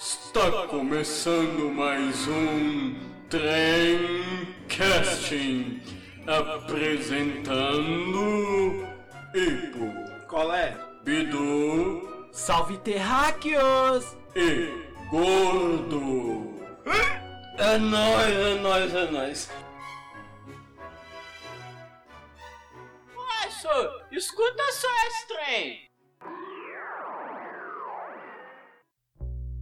Está começando mais um Trem Casting apresentando Ipo, Colé. Bidu Salve terráqueos! e Gordo. É nóis, é nóis, é nóis. Ué, senhor, escuta só esse trem.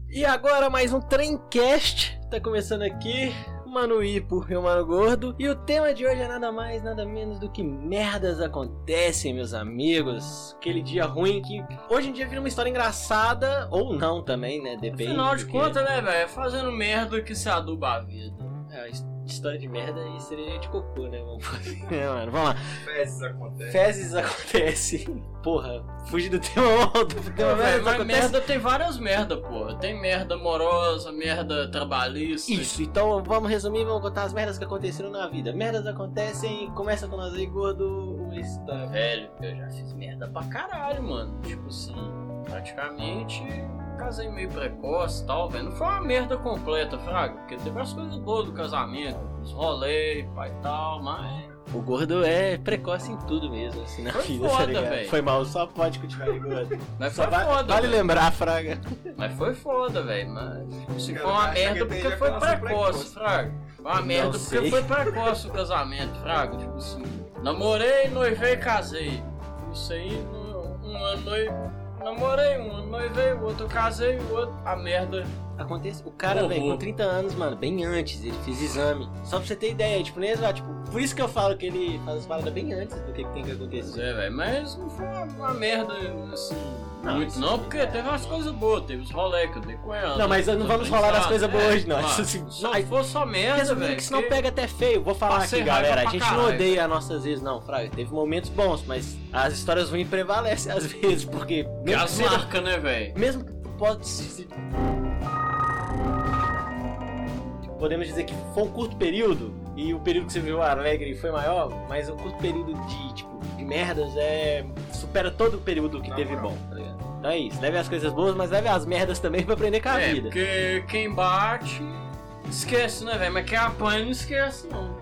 E agora mais um Tremcast. Tá começando aqui. Mano Ipo e o Mano Gordo. E o tema de hoje é nada mais, nada menos do que merdas acontecem, meus amigos. Aquele dia ruim que hoje em dia vira uma história engraçada, ou não também, né? Depende. Afinal de contas, né, velho? É fazendo merda que se aduba a vida. É, história de merda e seria de cocô, né? Vamos fazer. É, mano, vamos lá. Fezes acontece. Fezes acontece. Porra, fugir do tema do tema Não, merdas mas merda tem várias merda, porra. Tem merda amorosa, merda trabalhista. Isso, então vamos resumir, vamos contar as merdas que aconteceram na vida. Merdas acontecem, começa com nós aí, gordo, uma história. Velho, eu já fiz merda pra caralho, mano. Tipo assim, praticamente casei meio precoce e tal, velho. Não foi uma merda completa, Fraga. Porque teve as coisas boas do casamento, os rolês, pai e tal, mas. O gordo é precoce em tudo mesmo, assim, na Foi vida, foda, tá ligado? velho. Foi mal, só pode continuar aí, gordo. Mas foi vai- foda. vale velho. lembrar, Fraga. Mas foi foda, velho. Mas se foi uma merda que porque foi precoce, precoce. Fraga. Foi uma merda porque sei. foi precoce o casamento, Fraga. Tipo assim, namorei, noivei e casei. Isso aí, um ano noivei. Namorei, um noivei, o outro eu casei, o outro. A merda. Acontece, o cara, velho, com 30 anos, mano, bem antes, ele fez exame. Só pra você ter ideia, tipo, nem exato, tipo, por isso que eu falo que ele faz as paradas bem antes do que, que tem que Pois acontecer. é, velho. Mas não foi uma, uma merda assim. Não, muito não, porque teve umas coisas boas, teve os rolê que eu dei com ela. Não, mas não vamos falar das coisas boas hoje, não. Isso, assim, só se for só merda, Resumindo velho. que senão porque- pega até feio. Vou falar Passei aqui, galera. A gente não caralho. odeia nossas vezes, não, Fraga. Teve momentos bons, mas as histórias ruins prevalecem às vezes, porque Que mesmo que, as seja, marcas, né, velho? mesmo que pode se podemos dizer que foi um curto período e o período que você viu alegre foi maior, mas um curto período de tipo de merdas é supera todo o período que teve bom, tá ligado? Então é isso, leve as coisas boas, mas leve as merdas também pra aprender com a é, vida. porque quem bate, esquece, né, velho? Mas quem apanha não esquece, não.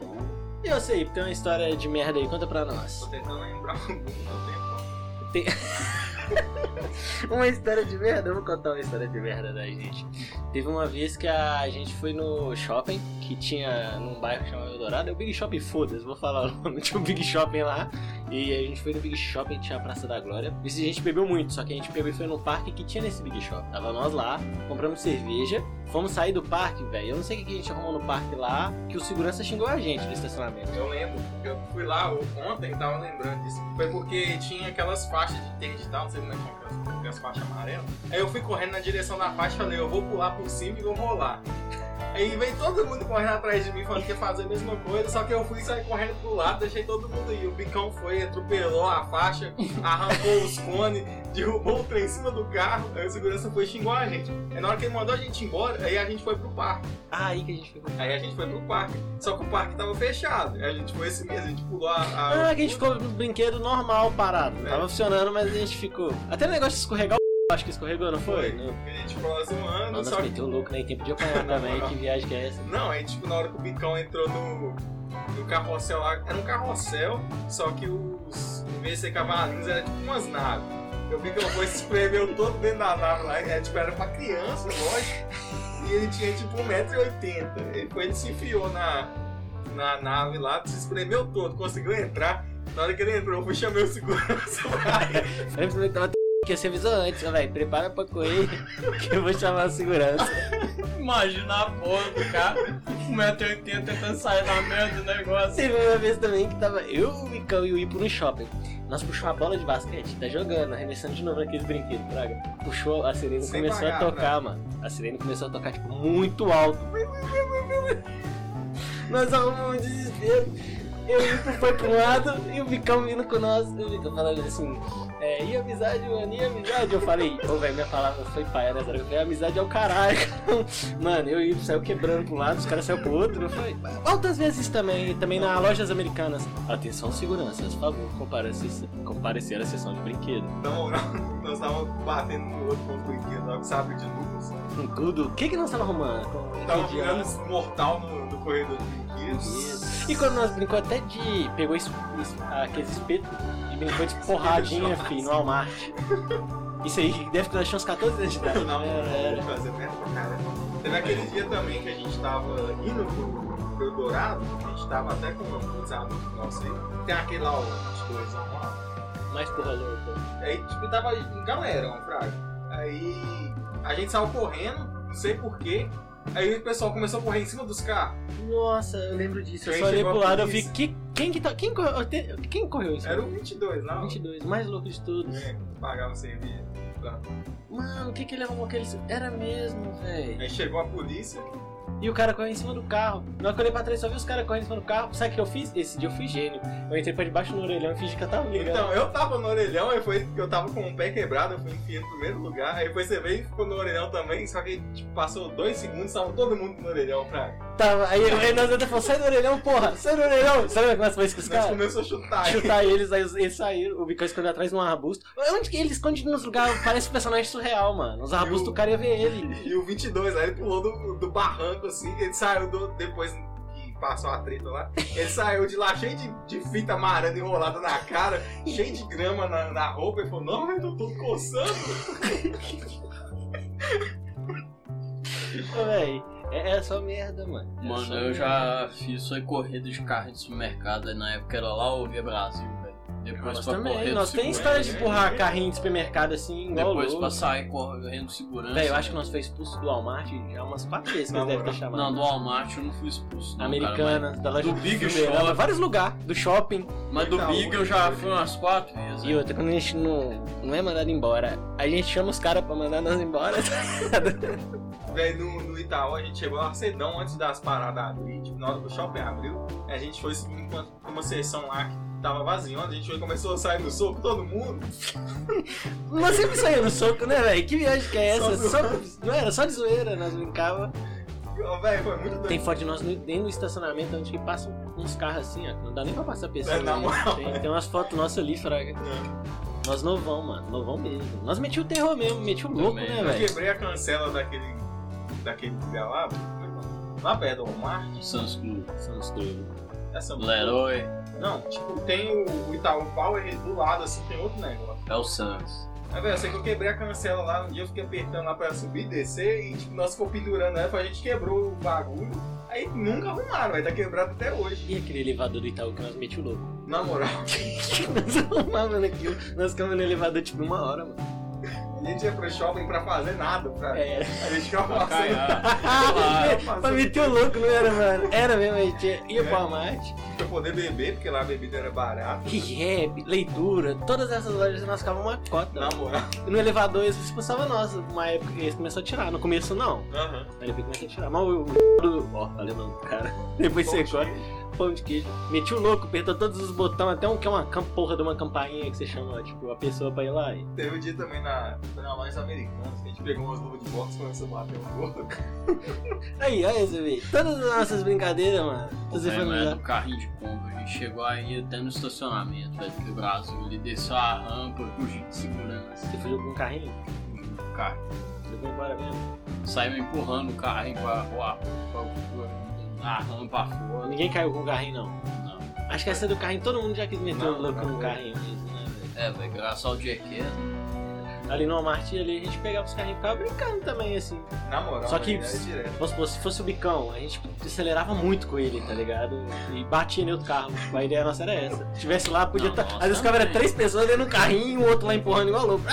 E eu sei, tem uma história de merda aí, conta pra nós. Tô tentando lembrar algum, não tem Tem... uma história de merda? Eu vou contar uma história de merda da gente. Teve uma vez que a gente foi no shopping, que tinha num bairro chamado Eldorado, é o Big Shopping, foda-se, vou falar o nome, tinha um Big Shopping lá. E a gente foi no Big Shopping, tinha a Praça da Glória. E a gente bebeu muito, só que a gente bebeu e foi no parque que tinha nesse Big Shopping. Tava nós lá, compramos cerveja, fomos sair do parque, velho. Eu não sei o que a gente arrumou no parque lá, que o segurança xingou a gente do estacionamento. Eu lembro, eu fui lá ontem, tava lembrando disso. Foi porque tinha aquelas faixas de interdital, não sei como é que chama aquelas, aquelas faixas amarelas. Aí eu fui correndo na direção da faixa e falei, eu vou pular por cima e vou rolar. Aí veio todo mundo correndo atrás de mim falando que ia fazer a mesma coisa, só que eu fui sair correndo pro lado, deixei todo mundo ir. O bicão foi, atropelou a faixa, arrancou os cones, derrubou o trem em cima do carro, aí o segurança foi e xingou a gente. Aí na hora que ele mandou a gente embora, aí a gente foi pro parque. Ah, aí que a gente ficou. Aí a gente foi pro parque. Só que o parque tava fechado. Aí a gente foi esse mesmo, a gente pulou a. a- Ah, que a gente ficou no brinquedo normal parado. É. tava funcionando, mas a gente ficou. Até o negócio de escorregar acho que escorregou, não foi? Foi. Não. A gente ficou lá zoando, só nós que. meteu louco, né? Tempo de apanhar também. Que viagem que é essa? Não, aí tipo, na hora que o Bicão entrou no, no carrossel lá, era um carrossel, só que os. Em vez de ser cavalinhos, era tipo umas naves. O Bicão foi se espremeu todo dentro da nave lá, era, tipo, era pra criança, lógico. E ele tinha tipo 1,80m. Ele foi, ele se enfiou na, na nave lá, se espremeu todo, conseguiu entrar. Na hora que ele entrou, eu fui chamar o segurança que você avisou antes, ó, velho. Prepara pra correr que eu vou chamar a segurança. Imagina a porra do cara, 1,80m tentando sair da merda do negócio. Teve uma vez também que tava eu, o Micão e o Ipo no shopping. Nós puxou a bola de basquete, tá jogando, arremessando de novo naqueles brinquedos, praga. Puxou, a sirene Sem começou pagar, a tocar, mano. A sirene começou a tocar, tipo, muito alto. Nós arrumamos um desespero. Eu Ipo foi pro lado e o Bicão vindo com nós. O Bicão falando assim, é, e amizade, mano, e amizade? Eu falei, ô velho, minha palavra foi paia, né? Eu falei, amizade é o caralho. Mano, eu e o saiu quebrando pra um lado, os caras saíram pro outro. Falei, altas vezes também, também na lojas americanas. Atenção, seguranças, por favor, comparecer, comparecer à sessão de brinquedo. Então, nós estávamos batendo no outro com o brinquedo, lá, sabe, de luvas. Com tudo. O que, que nós estamos arrumando? Com- Tava de- virando esse mortal no, no corredor de brinquedos. E quando nós brincou até de. pegou es- es- aqueles espetos e brincou de porradinha, fi, no Walmart. Isso aí deve que nós tínhamos 14 anos de idade. Não, Era, era. fazer merda pra caramba. Teve aquele dia também que a gente tava indo pro, pro Dourado, a gente tava até com uns adultos nossos aí. Tem aquele lá, o 22 lá. Mais porra louca. Aí, tipo, tava em galera, uma fraga. Aí a gente saiu correndo, não sei porquê. Aí o pessoal começou a correr em cima dos carros. Nossa, eu lembro disso. Eu só olhei pro lado eu vi que. Quem que tá. Quem correu, quem correu isso? Era o 22, não? 22, mais louco de todos. É, pagava cerveja. Mano, o que que ele arrumou aquele. Era mesmo, velho. Aí chegou a polícia. E o cara correu em cima do carro. Na hora que eu olhei pra trás, só vi os caras correndo em cima do carro. Sabe o que eu fiz? Esse dia eu fui gênio. Eu entrei pra debaixo do orelhão e fingi que eu tava ligando. Então, eu tava no orelhão, aí foi eu tava com o pé quebrado, eu fui enfiando no primeiro lugar. Aí depois você veio e ficou no orelhão também, só que tipo, passou dois segundos, tava todo mundo no orelhão pra. Tava, aí, aí nós até falamos, sai do orelhão, porra, sai do orelhão. Sabe como é que faz com os caras? começou a chutar. Chutar eles, aí eles saíram, o Bicão escondeu atrás de um arbusto. Onde que ele esconde nos lugares? Parece um personagem surreal, mano. Os arbustos, o- o cara ia ver ele. E o 22, aí ele pulou do, do barranco assim, ele saiu do, depois que passou a treta lá. Ele saiu de lá cheio de, de fita amarela enrolada na cara, cheio de grama na, na roupa. E falou: Não, eu tô todo coçando. Véi, é, é só merda, mano. É Mano, só eu merda. já fiz foi corrida de carro de supermercado, aí na época era lá o Via Brasil, velho. Depois Nós pra também, correr nós tem história de empurrar carrinho de supermercado assim, igual Depois louco. pra sair correndo segurança. Velho, eu acho que né? nós foi expulso do Walmart já umas quatro vezes que eles devem ter chamado. Não, do Walmart eu não fui expulso. Não, Americana, da loja do de Big Fliperama, Shop. vários lugares, do shopping. Cara. Mas do Big eu já fui umas quatro vezes. E né? outra, quando a gente não, não é mandado embora, a gente chama os caras pra mandar nós embora. Velho, no, no Itaú a gente chegou lá cedão antes das paradas abrir, tipo, na hora que o shopping abriu. A gente foi subir uma, uma sessão lá que tava vazia, a gente começou a sair no soco, todo mundo. Nós sempre saímos no soco, né, velho? Que viagem que é Só essa? zoando. Só- não era só de zoeira, nós brincava. Velho, foi muito doido. Tem foto de nós no- dentro do estacionamento onde que passam uns carros assim, ó. Não dá nem pra passar pessoa. É, na né? moral, tem, tem umas fotos nossas ali, fraga. É. Nós novão, mano. Novão mesmo. Nós meti o terror mesmo, meti o louco, Também, né, Eu velho? quebrei a cancela daquele, daquele lugar lá, lá perto do Walmart. Sans Club. Somos tudo. Essa Leroy Não, tipo, tem o, o Itaú Power e do lado, assim, tem outro negócio. é o Sans. Aí, velho, eu sei que eu quebrei a cancela lá, um dia eu fiquei apertando lá pra ela subir e descer, e tipo, nós ficou pendurando ela, a gente quebrou o bagulho. Aí nunca arrumaram, vai tá quebrado até hoje. E aquele elevador do Itaú que nós meti o louco? Na moral, nós arrumávamos naquilo. Nós ficamos no elevador tipo uma hora, mano. A gente ia pro shopping pra fazer nada, pra... É. a gente ficava Pra passando, caiar. pra meter o louco, não era, mano? Era mesmo, a gente ia, ia pro Walmart. pra poder beber, porque lá a bebida era barata. Rap, leitura, todas essas lojas nós ficávamos uma cota. Na moral. E no elevador eles expulsavam nós. Uma época que eles começaram a tirar. No começo não. Aham. Aí depois começou a tirar. Mas o. o- Ó, alemão do cara. Depois Pão de secou. Pão de queijo. Meti o louco, apertou todos os botões, até um que é uma porra de uma campainha que você chama, tipo, a pessoa pra ir lá. E... Teve um dia também na, foi na loja americana, que a gente pegou umas luvas de boxe e começou a bater um louco. Aí, olha você vê. Todas as nossas brincadeiras, mano. Você É, mas é do carrinho de compra. A gente chegou aí até no estacionamento, velho, do Brasil. Ele desceu a rampa, fugiu de segurança. Você fugiu com um carrinho? Fugiu do carro. Você foi embora mesmo? Saiu empurrando o carrinho pra, pra, pra, pra, a rampa fora. Ninguém caiu com o carrinho, não. Não. Acho que essa do carrinho, todo mundo já quis meter o louco no é. carrinho mesmo, né, velho? É, velho, graças ao Jackass. Ali no Walmart ali a gente pegava os carrinhos e ficava brincando também, assim. Na moral, Só que- velho, era direto. Vamos supor, se fosse o bicão, a gente acelerava muito com ele, tá ligado? E batia em outro carro. A ideia nossa era essa. Se tivesse lá, podia estar. nossa, Às vezes ficava era também. três pessoas dentro do carrinho e o outro lá empurrando igual louco.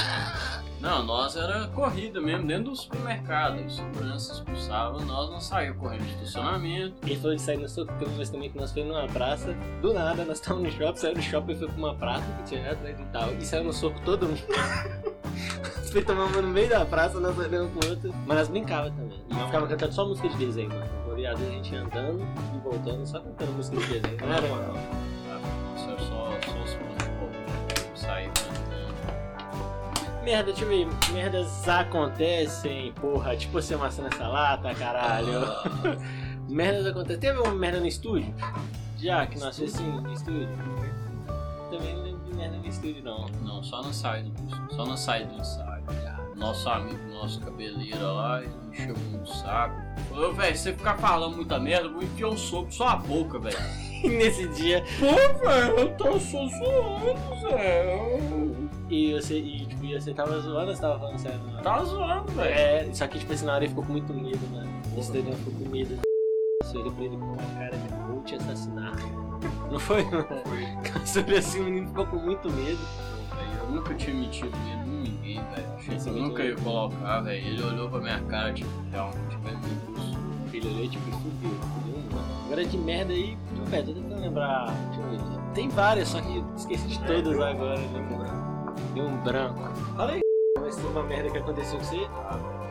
Não, nós era corrida mesmo, dentro do supermercado. Os seguranças expulsavam, nós não saímos correndo de estacionamento. Ele falou de sair no soco, uma vez também que nós fomos numa praça. Do nada, nós estávamos no shopping, saiu do shopping e foi pra uma praça que tinha atrás e tal. E saiu no soco todo mundo. Foi tomar uma no meio da praça, nós olhamos pro outro. Mas nós brincava também. E ficava cantando só música de desenho, mano. Uma a gente andando e voltando, só cantando música do desenho. Não era, mano? Merda, deixa eu ver. Merdas acontecem, porra. Tipo você amassando essa lata, caralho. Merdas acontecem. Teve uma merda no estúdio? Já que nós fizemos assim, no estúdio? Também não lembro de merda no estúdio, não. Não, só na saída do, só na saída do ensaio. Nosso amigo, nosso cabeleira lá, ele me chamou no saco. Falou, velho, se você ficar falando muita merda, eu vou enfiar um soco na sua boca, velho. E nesse dia. Pô, velho, eu tô só zoando, Zé. E você, e, tipo, você tava zoando ou você tava falando sério? Mano? Tá zoando, velho. É, só que tipo assim, na hora ele ficou com muito medo, mano. Esse Daniel ficou com medo. Você olhou pra ele com uma cara de vou te assassinar. Não foi, mano? Você olhou assim, o menino ficou com muito medo. Eu nunca tinha metido medo em ninguém, velho. Eu muito nunca ia colocar, velho. Ele olhou pra minha cara, tipo, realmente, velho, meu Deus. Ele olhou e tipo, fudeu, fudeu. Agora de merda aí, velho, tô tentando lembrar. Deixa eu ver. Tem várias, só que esqueci de todas agora, né? Deu um branco. Fala aí, mas tem uma merda que aconteceu com você? Ah,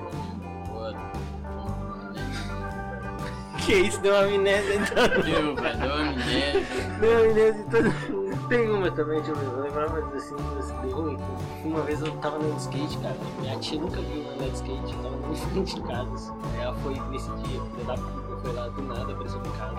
Que isso, deu uma amnésia então. Deu, velho, deu uma amnésia. Deu uma amnésia todo Tem uma também, deixa eu ver. Eu lembrava assim, mas deu ruim. Uma vez eu tava andando de skate, cara. Minha tia nunca viu andar de skate, eu tava em frente de casa. ela foi nesse dia, filha da puta, foi lá do nada, apareceu em casa.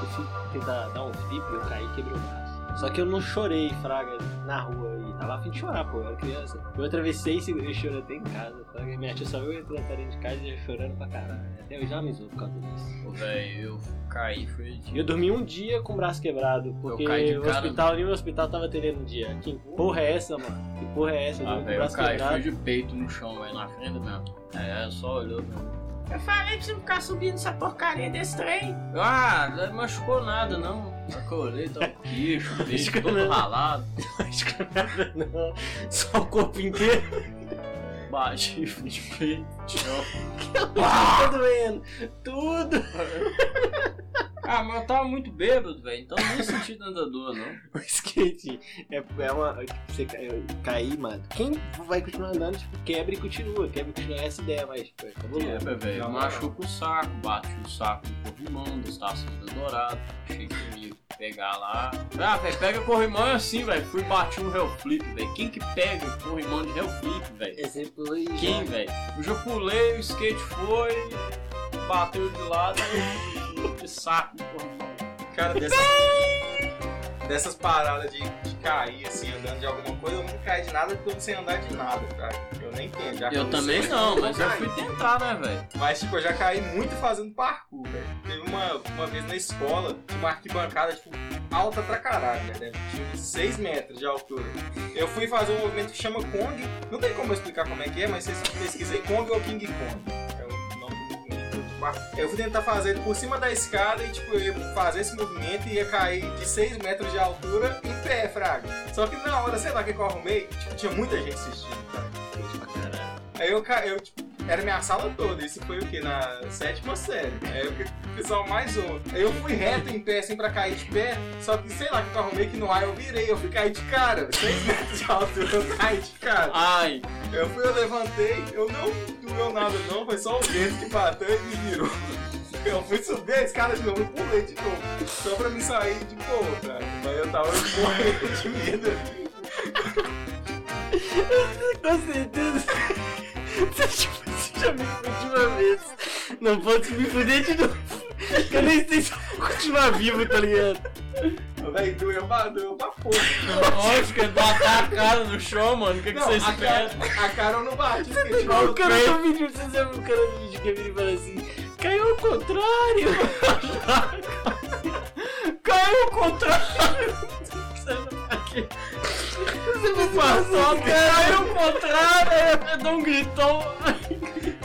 Eu fui tentar dar um flip, eu caí e quebrei o braço. Só que eu não chorei, fraga, na rua. Tava afim de chorar, pô, eu era criança. Eu atravessei e eu chorei até em casa. Fraga. Minha tia só viu eu entrando dentro de casa e eu chorando pra caralho. Até hoje ela me zoou por causa disso. Pô, velho, eu caí, foi E de. eu dormi um dia com o braço quebrado, porque caí de o cara- hospital, nem o hospital tava atendendo um dia. Que porra é essa, mano? Que porra é essa? Eu Ah, dormi com o velho, eu caí, quebrado. foi de peito no chão, velho, na frente mesmo. É, só olhou, velho. Eu falei pra você ficar subindo essa porcaria desse trem. Ah, não machucou nada, não. Que eu olhei, tava o queixo, o Machucou todo ralado. Acho que nada não. Só o corpo inteiro. Fui de peito, chão. Tá doendo. Tudo. Ah, mas eu tava muito bêbado, velho, então nem senti tanta dor, não. O skate é, é uma. Tipo, você ca- cair, mano. Quem vai continuar andando, tipo, quebra e continua. Quebra e continua. É essa ideia, mas, tipo, acabou. É, velho, Não, machuca o saco, bate o saco no corrimão das taças da dourado. Achei que ia pegar lá. Ah, velho, pega corrimão é assim, velho. Fui bati um Hell Flip, velho. Quem que pega corrimão de Hell Flip, velho? Esse foi. Quem, velho? Eu já pulei, o skate foi, bateu de lado e de saco corrimão. Cara, dessas, dessas paradas de, de cair, assim, andando de alguma coisa, eu nunca caí de nada porque eu não sei andar de nada, cara. Eu nem entendo. Já que Eu não também sei, não, mas eu fui tentar, né, velho? Mas, tipo, eu já caí muito fazendo parkour, velho. Teve uma, uma vez na escola, uma arquibancada, tipo, alta pra caralho, né? Tinha uns 6 metros de altura. Eu fui fazer um movimento que chama Kong. Não tem como eu explicar como é que é, mas vocês pesquisem Kong ou King Kong. O nome do movimento. Ah, Eu fui tentar fazer ele por cima da escada e, tipo, eu ia fazer esse movimento e ia cair de 6 metros de altura em pé, fraga. Só que na hora, sei lá, que eu arrumei, tipo, tinha muita gente assistindo, cara. Aí eu, eu tipo, era minha sala toda, isso foi o que? Na sétima série. Aí eu, o pessoal mais um. Eu fui reto em pé, assim, pra cair de pé, só que sei lá que eu arrumei que no ar eu virei, eu fui cair de cara, 6 metros de altura, eu caí de cara. Ai, Eu fui, eu levantei, eu não doeu nada não, foi só o vento que bateu e me virou. Eu fui subir a escada de novo e pulei de novo. Só pra me sair de boa, cara. Mas eu tava morrendo de medo. Com certeza. Você, você já me uma vez. Não pode me fuder de novo. Eu nem sei se eu vou continuar vivo, tá ligado? Véi, doeu pra, doeu pra porra. lógico, é botar a cara no chão, mano. O que, que Não, você a cara, espera? a cara eu não bati, porque tipo, Igual o cara do vídeo, você sabe o cara do vídeo que vira e fala assim: caiu ao contrário. Caiu ao contrário! Você me Passou, caiu ao contrário! Aí eu dou um gritão.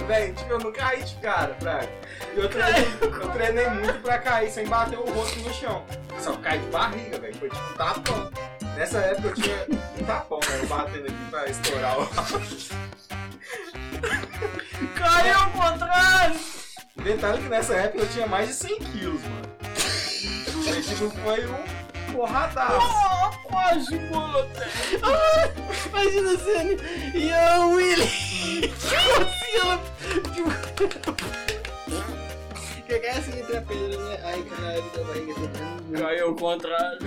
Véi, tipo, eu não caí de cara, fraga. Eu treinei, eu treinei muito pra cair sem bater o rosto no chão. Só caí de barriga, velho. Foi tipo tapão. Nessa época eu tinha um tapão, né? Eu batendo aqui pra estourar o. Caiu ao contrário! Detalhe que nessa época eu tinha mais de 100 quilos, mano. Foi tipo, foi um porradaço. Oh, quase botei. Imagina a cena. E o Willy. Tipo assim, ela. Tipo. pegar assim entre a pedra, né? Ai, caralho, da barriga tá Caiu ao contrário.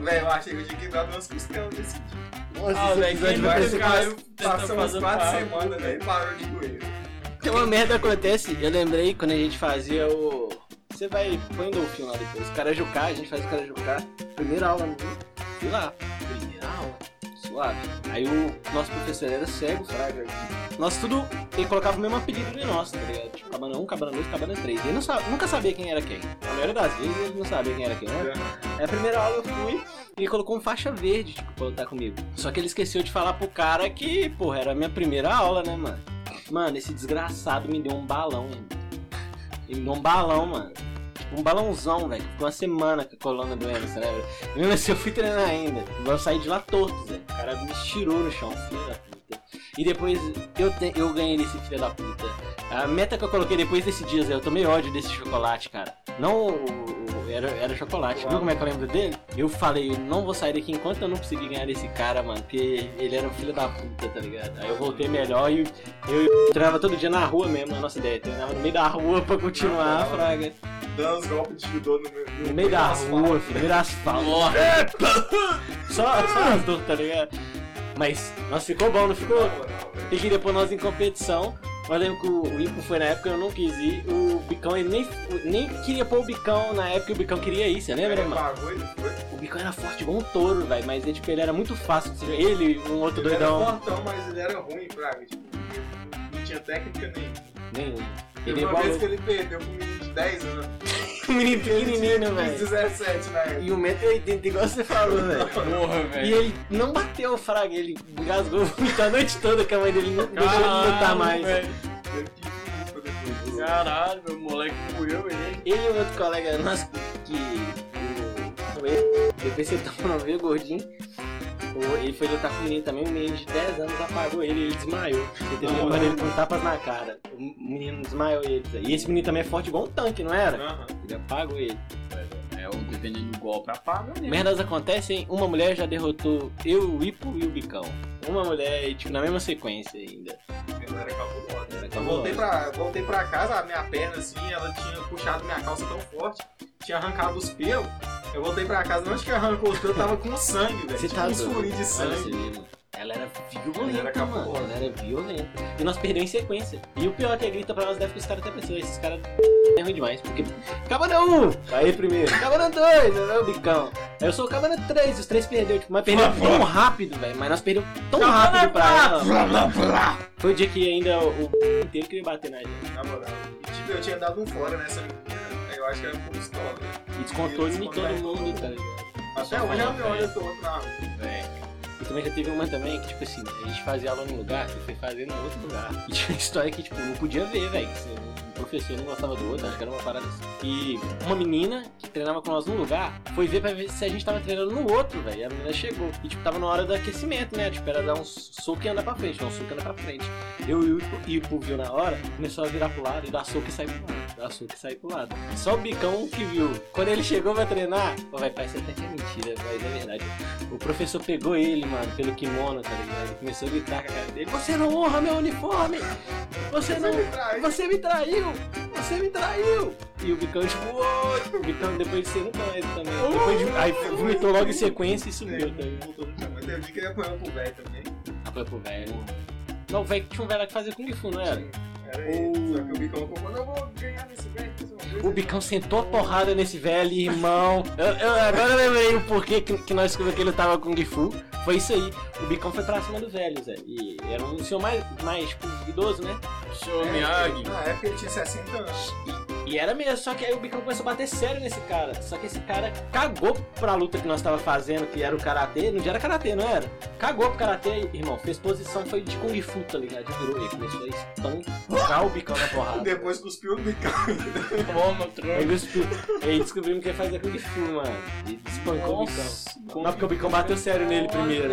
Velho, eu achei que eu tinha quebrado umas costelas nesse dia. Nossa, Ah, esse velho, episódio quem vai tentando Passou umas fazer quatro papo. semanas, velho, parou de doer. Tem uma merda acontece, eu lembrei quando a gente fazia o. Você vai põe o filme lá depois. Carajucá, a gente faz o Carajucá. Primeira aula, né? Fui lá. Primeira aula. Suave. Aí o nosso professor era cego, fraga. Nós tudo. Ele colocava o mesmo apelido de nós, tá ligado? Tipo, cabana 1, cabana 2, cabana 3. Ele não sa- nunca sabia quem era quem. A maioria das vezes ele não sabia quem era quem, né? Aí a primeira aula eu fui e ele colocou um faixa verde, tipo, pra lutar comigo. Só que ele esqueceu de falar pro cara que, porra, era a minha primeira aula, né, mano? Mano, esse desgraçado me deu um balão, hein? Ele me deu um balão, mano. Tipo, um balãozão, velho. Ficou uma semana com a coluna doendo, você lembra? Mesmo assim eu fui treinar ainda. Eu saí de lá torto, Zé. O cara me estirou no chão, filho da puta. E depois eu, te- eu ganhei desse filho da puta. A meta que eu coloquei depois desse dia, Zé, eu tomei ódio desse chocolate, cara. Não o- era, era chocolate. Viu como é que eu lembro dele? Eu falei, não vou sair daqui enquanto eu não conseguir ganhar desse cara, mano. Porque ele era um filho da puta, tá ligado? Aí eu voltei melhor e eu, eu treinava todo dia na rua mesmo, a nossa ideia. Treinava no meio da rua pra continuar, fraga. Dando uns golpes de judô no meu. No meio da rua, filho, no meio do asfalto. Só, só as dores, tá ligado? Mas, nossa, ficou bom, não ficou? E que depois nós em competição, eu lembro que o Ipo foi na época, eu não quis ir, o Bicão, ele nem, nem queria pôr o Bicão na época, o Bicão queria ir, você lembra, Ele mano? pagou, ele foi. O Bicão era forte igual um touro, velho, mas ele, tipo, ele era muito fácil, ele e um outro Ele era doidão, fortão, mas ele era ruim, Praga. Tipo, não tinha técnica nenhuma. Ele uma igual vez que ele perdeu com um menino de 10 anos. um menino pequenininho, velho. 17 na época. E 1,80m, igual você falou, velho. Porra, E velho. ele não bateu o fraga, ele muito a noite toda que a mãe dele não deixou ele lutar mais. velho. Depois. Caralho, meu moleque moeu ele. Ele e um outro colega nosso que. O, o ele, depois você tava no meio gordinho. O- ele foi lutar com o menino também, o menino de 10 anos apagou ele e ele desmaiou. Ele teve levar ele com tapas na cara. O menino desmaiou ele. E esse menino também é forte igual um tanque, não era? Ele apagou ele. É, o dependendo do golpe apaga mesmo. Merdas acontecem, uma mulher já derrotou eu, o Ipo e o Bicão. Uma mulher, tipo, na mesma sequência ainda. Era cabulosa. Era Eu cabulosa. voltei pra, voltei pra casa, a minha perna assim, ela tinha puxado minha calça tão forte, tinha arrancado os pelos. Eu voltei pra casa, não acho que arrancou os pelos, tava com sangue, velho. Você Tipo tá doido. furinhos de sangue. Ela era violenta, Ela era mano. Ela era violenta. E nós perdemos em sequência. E o pior é que grita pra nós deve que os caras até pensam, esses caras é ruim demais. Porque Cabana 1, aí primeiro. Cabana 2, é o bicão. Aí eu sou o Cabana 3, os três perdeu. Tipo, mas perdeu tão rápido, velho. Mas nós perdemos tão rápido pra ela. Foi o dia que ainda o, o inteiro queria bater na gente. Na moral. E tipo, eu tinha dado um fora nessa menina, eu acho que era por história. E descontou em todo mundo, tá ligado? Até hoje ela me olha todo na rua. Também já teve uma também que, tipo assim, a gente fazia aula num lugar e foi fazer no outro lugar. E tinha uma história que, tipo, não podia ver, velho. O professor não gostava do outro, acho que era uma parada assim. E uma menina que treinava com nós num lugar foi ver pra ver se a gente tava treinando no outro, velho. E a menina chegou. E, tipo, tava na hora do aquecimento, né? Tipo, era dar um soco e andar pra frente, dar um soco e andar pra frente. Eu e o Ipo viu na hora, começou a virar pro lado e dar soco e sair pro lado. E sair pro lado. Só o bicão que viu. Quando ele chegou pra treinar, pô, vai, parece até que é mentira, mas é verdade. O professor pegou ele, mano, pelo kimono, tá ligado? Ele começou a gritar com a cara dele: Você não honra meu uniforme! Você não. me traiu." Você me traiu! Você me traiu! E o Bicão, tipo, "Oi!" o Bicão depois de ser nunca mais também. Depois de, aí vomitou logo em sequência e sumiu, tá ligado? Mais. Teve dia que ele apanhou pro velho também. Foi pro velho. Não, o velho tinha um velho que fazia Kung Fu, não era? Era ele. Só que o Bicão falou, eu vou ganhar nesse velho. O Bicão sentou a porrada nesse velho, irmão. Eu, eu- agora eu lembrei o porquê que, que nós descobrimos que ele tava com Kung Fu. Foi isso aí. O Bicão foi pra cima do velho, Zé. E era um senhor mais, mais tipo, idoso, né? Senhor Miyagi. Na época ele tinha 60 anos. E era mesmo, só que aí o Bicão começou a bater sério nesse cara. Só que esse cara cagou pra luta que nós tava fazendo, que era o karatê. Não era karatê, não era? Cagou pro karatê, irmão. Fez posição, foi de Kung Fu, tá ligado? E virou ele. Começou a espancar o Bicão na porrada. Depois cuspiu o Bicão. Toma, Aí, cuspiu. aí descobrimos que ele fazia Kung Fu, mano. E espancou Nossa, o Bicão. Não, porque o Bicão bateu sério nele primeiro.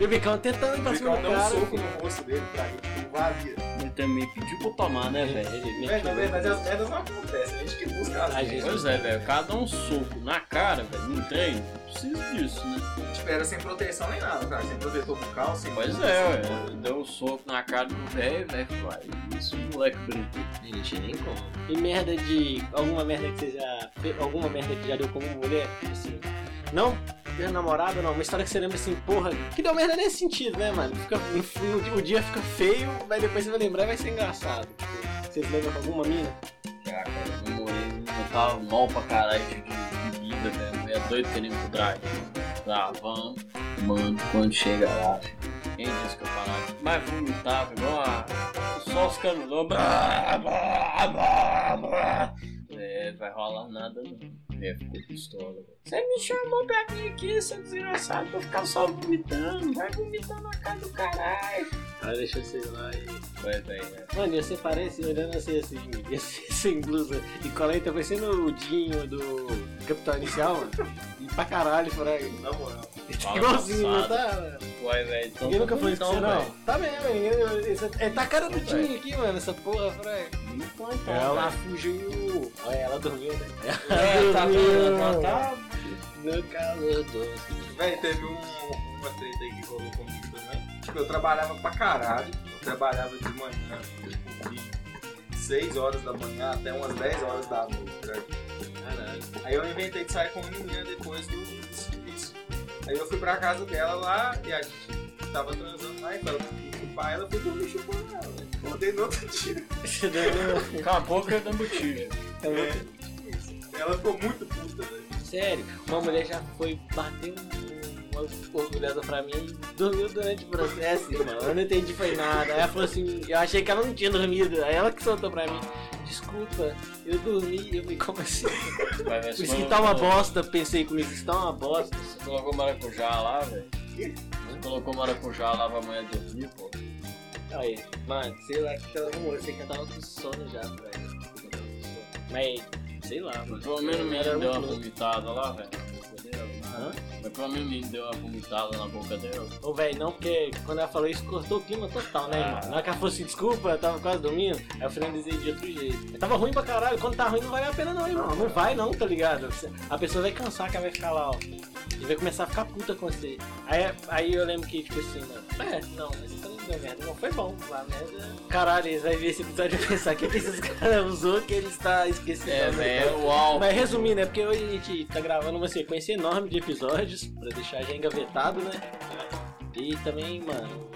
E o Bicão tentando pra cima Bicão do deu um cara. soco no rosto dele pra ele. Tipo, valia. Ele também pediu pra tomar, né, velho? Ele meteu na verdade, o- as merdas não acontece, a gente que busca as A gente- Pois é, velho. Dá um soco na cara, velho, num treino. Precisa disso, né? espera sem proteção nem nada, cara. Sem protetor bucal, sem. Pois é, ué. Deu um soco na cara do velho, velho. Vai, isso, moleque brinca. Não tinha nem como. E merda de. Alguma merda que você já. Alguma merda que já deu como mulher? Assim. Não ter namorado, não. Uma história que você lembra assim, porra, que deu merda nesse sentido, né, mano? Fica, o dia fica feio, mas depois você vai lembrar e vai ser engraçado. Tipo, vocês lembram de alguma mina? Tava mal pra caralho de, bebida, velho. É doido querendo pro drive. Vamos. Mano, quando chega lá, quem disse que eu parava? Mas vomitava igual a. Só os canulão. É, vai rolar nada não. É, ficou pistola, velho. Você me chamou pra vir aqui, seu desgraçado, pra ficar só vomitando. Vai vomitando na cara do caralho. Ah, deixa eu sei lá e. Vai, velho, velho. Mano, ia ser parece olhando assim, assim, ia ser sem blusa e coleta, parecendo o Dinho do Capitão Inicial, mano. E pra caralho, Fraga. Na moral. Igualzinho, não tá? Vai, velho. Então Ninguém nunca tá foi isso com você, bonitão, não? Tá mesmo, velho. Isso É tá a cara do Dinho aqui, mano, essa porra, Fraga. Bonitão, então, Ela fugiu. Olha, ela dormiu, né? É, tá vendo? Ela tá No calor doce. Véi, teve um, uma treta aí que rolou comigo também. Tipo, eu trabalhava pra caralho. Eu trabalhava de manhã, tipo, de 6 horas da manhã até umas 10 horas da noite. né? Caralho. Aí eu inventei de sair com uma menina depois do serviço. Aí eu fui pra casa dela lá e a gente tava transando lá e foi chupar ela, foi dormir chupando ela. né? Acordei no outro dia. Você deu- Acabou que eu dando botija. É, Ela ficou muito puta, velho. Sério, uma mulher já foi bater um- uma orgulhosa pra mim e dormiu durante o processo, irmão. Eu não entendi foi nada. Aí ela falou assim, eu achei que ela não tinha dormido. Aí ela que soltou pra mim. Desculpa, eu dormi, eu me como assim. Isso que tá uma bosta, pensei comigo, isso tá uma bosta. Você colocou maracujá lá, velho? Você colocou maracujá lá pra amanhã dormir, pô? Aí, mano, sei lá que arrumou, eu sei que eu tava com sono já, velho. Mas, sei lá, mano. Pelo menos menino deu uma vomitada lá, velho. Hã? Mas pelo menos o menino deu uma vomitada na boca dela. Ô, velho, não, porque quando ela falou isso, cortou o clima total, né, irmão? Ah. Na hora que ela falou assim, desculpa, eu tava quase dormindo, aí eu finalizei de outro jeito. Eu tava ruim pra caralho, quando tá ruim não vale a pena não, irmão. Não vai não, tá ligado? A pessoa vai cansar, que ela vai ficar lá, ó. E vai começar a ficar puta com você. Aí, aí eu lembro que, tipo assim, mano, é, não, mas isso não deu merda. Não, foi bom, a merda. Caralho, eles vão ver esse episódio e pensar que esses caras usou que ele está esquecido. É, né? velho, uau. Mas resumindo, é porque hoje a gente tá gravando uma sequência enorme de episódios pra deixar já engavetado, né? E também, mano,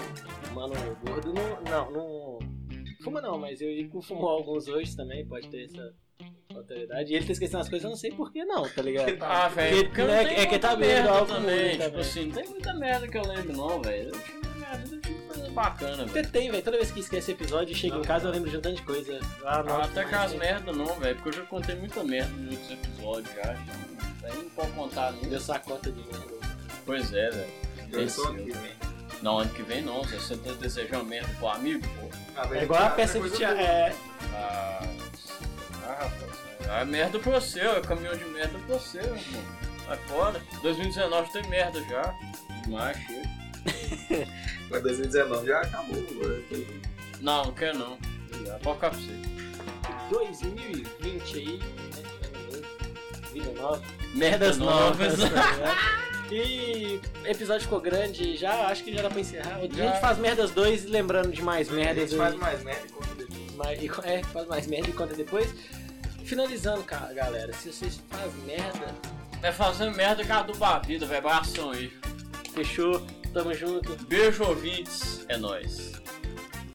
o mano gordo não. Não, não. Fuma não, mas eu Ico fumou alguns hoje também, pode ter essa autoridade. E ele tá esquecendo as coisas, eu não sei por que não, tá ligado? Ah, velho, né, tenho é que tá vendo álcool também. Tipo também. assim, não tem muita merda que eu lembro, não, velho. Bacana, velho. Você tem, velho. Toda vez que esquece episódio, chega em casa eu lembro de um tanto de coisa. Ah, não. Ah, até com as merda não, velho, porque eu já contei muita merda nos outros episódios já. então, Isso aí não pode contar nunca. Deu sacota de merda. Pois é, velho. Eu Esse sou ano. aqui, velho. Não, ano que vem não, se você tá desejando merda pro amigo, pô. Ah, É igual a peça de teatro. É, Ah, ah rapaz. É merda pra você, é caminhão de merda pra você, meu irmão. Vai fora. 2019 tem merda já. Demais, chega. Mas 2019 já acabou, velho. Não, não quer não. Pode ficar pra você. 2020 aí, né? Vida nova. Merdas novas. ligado? E episódio ficou grande já, acho que já dá pra encerrar. Outro dia a Já. gente faz merdas dois lembrando de mais A merdas. gente faz mais merda e conta depois. É, faz mais merda e conta depois. Finalizando, cara, galera, se vocês fazem merda, Vai fazendo merda que aduba a vida, velho. Abração aí. fechou, tamo junto. Beijo, ouvintes. É nóis.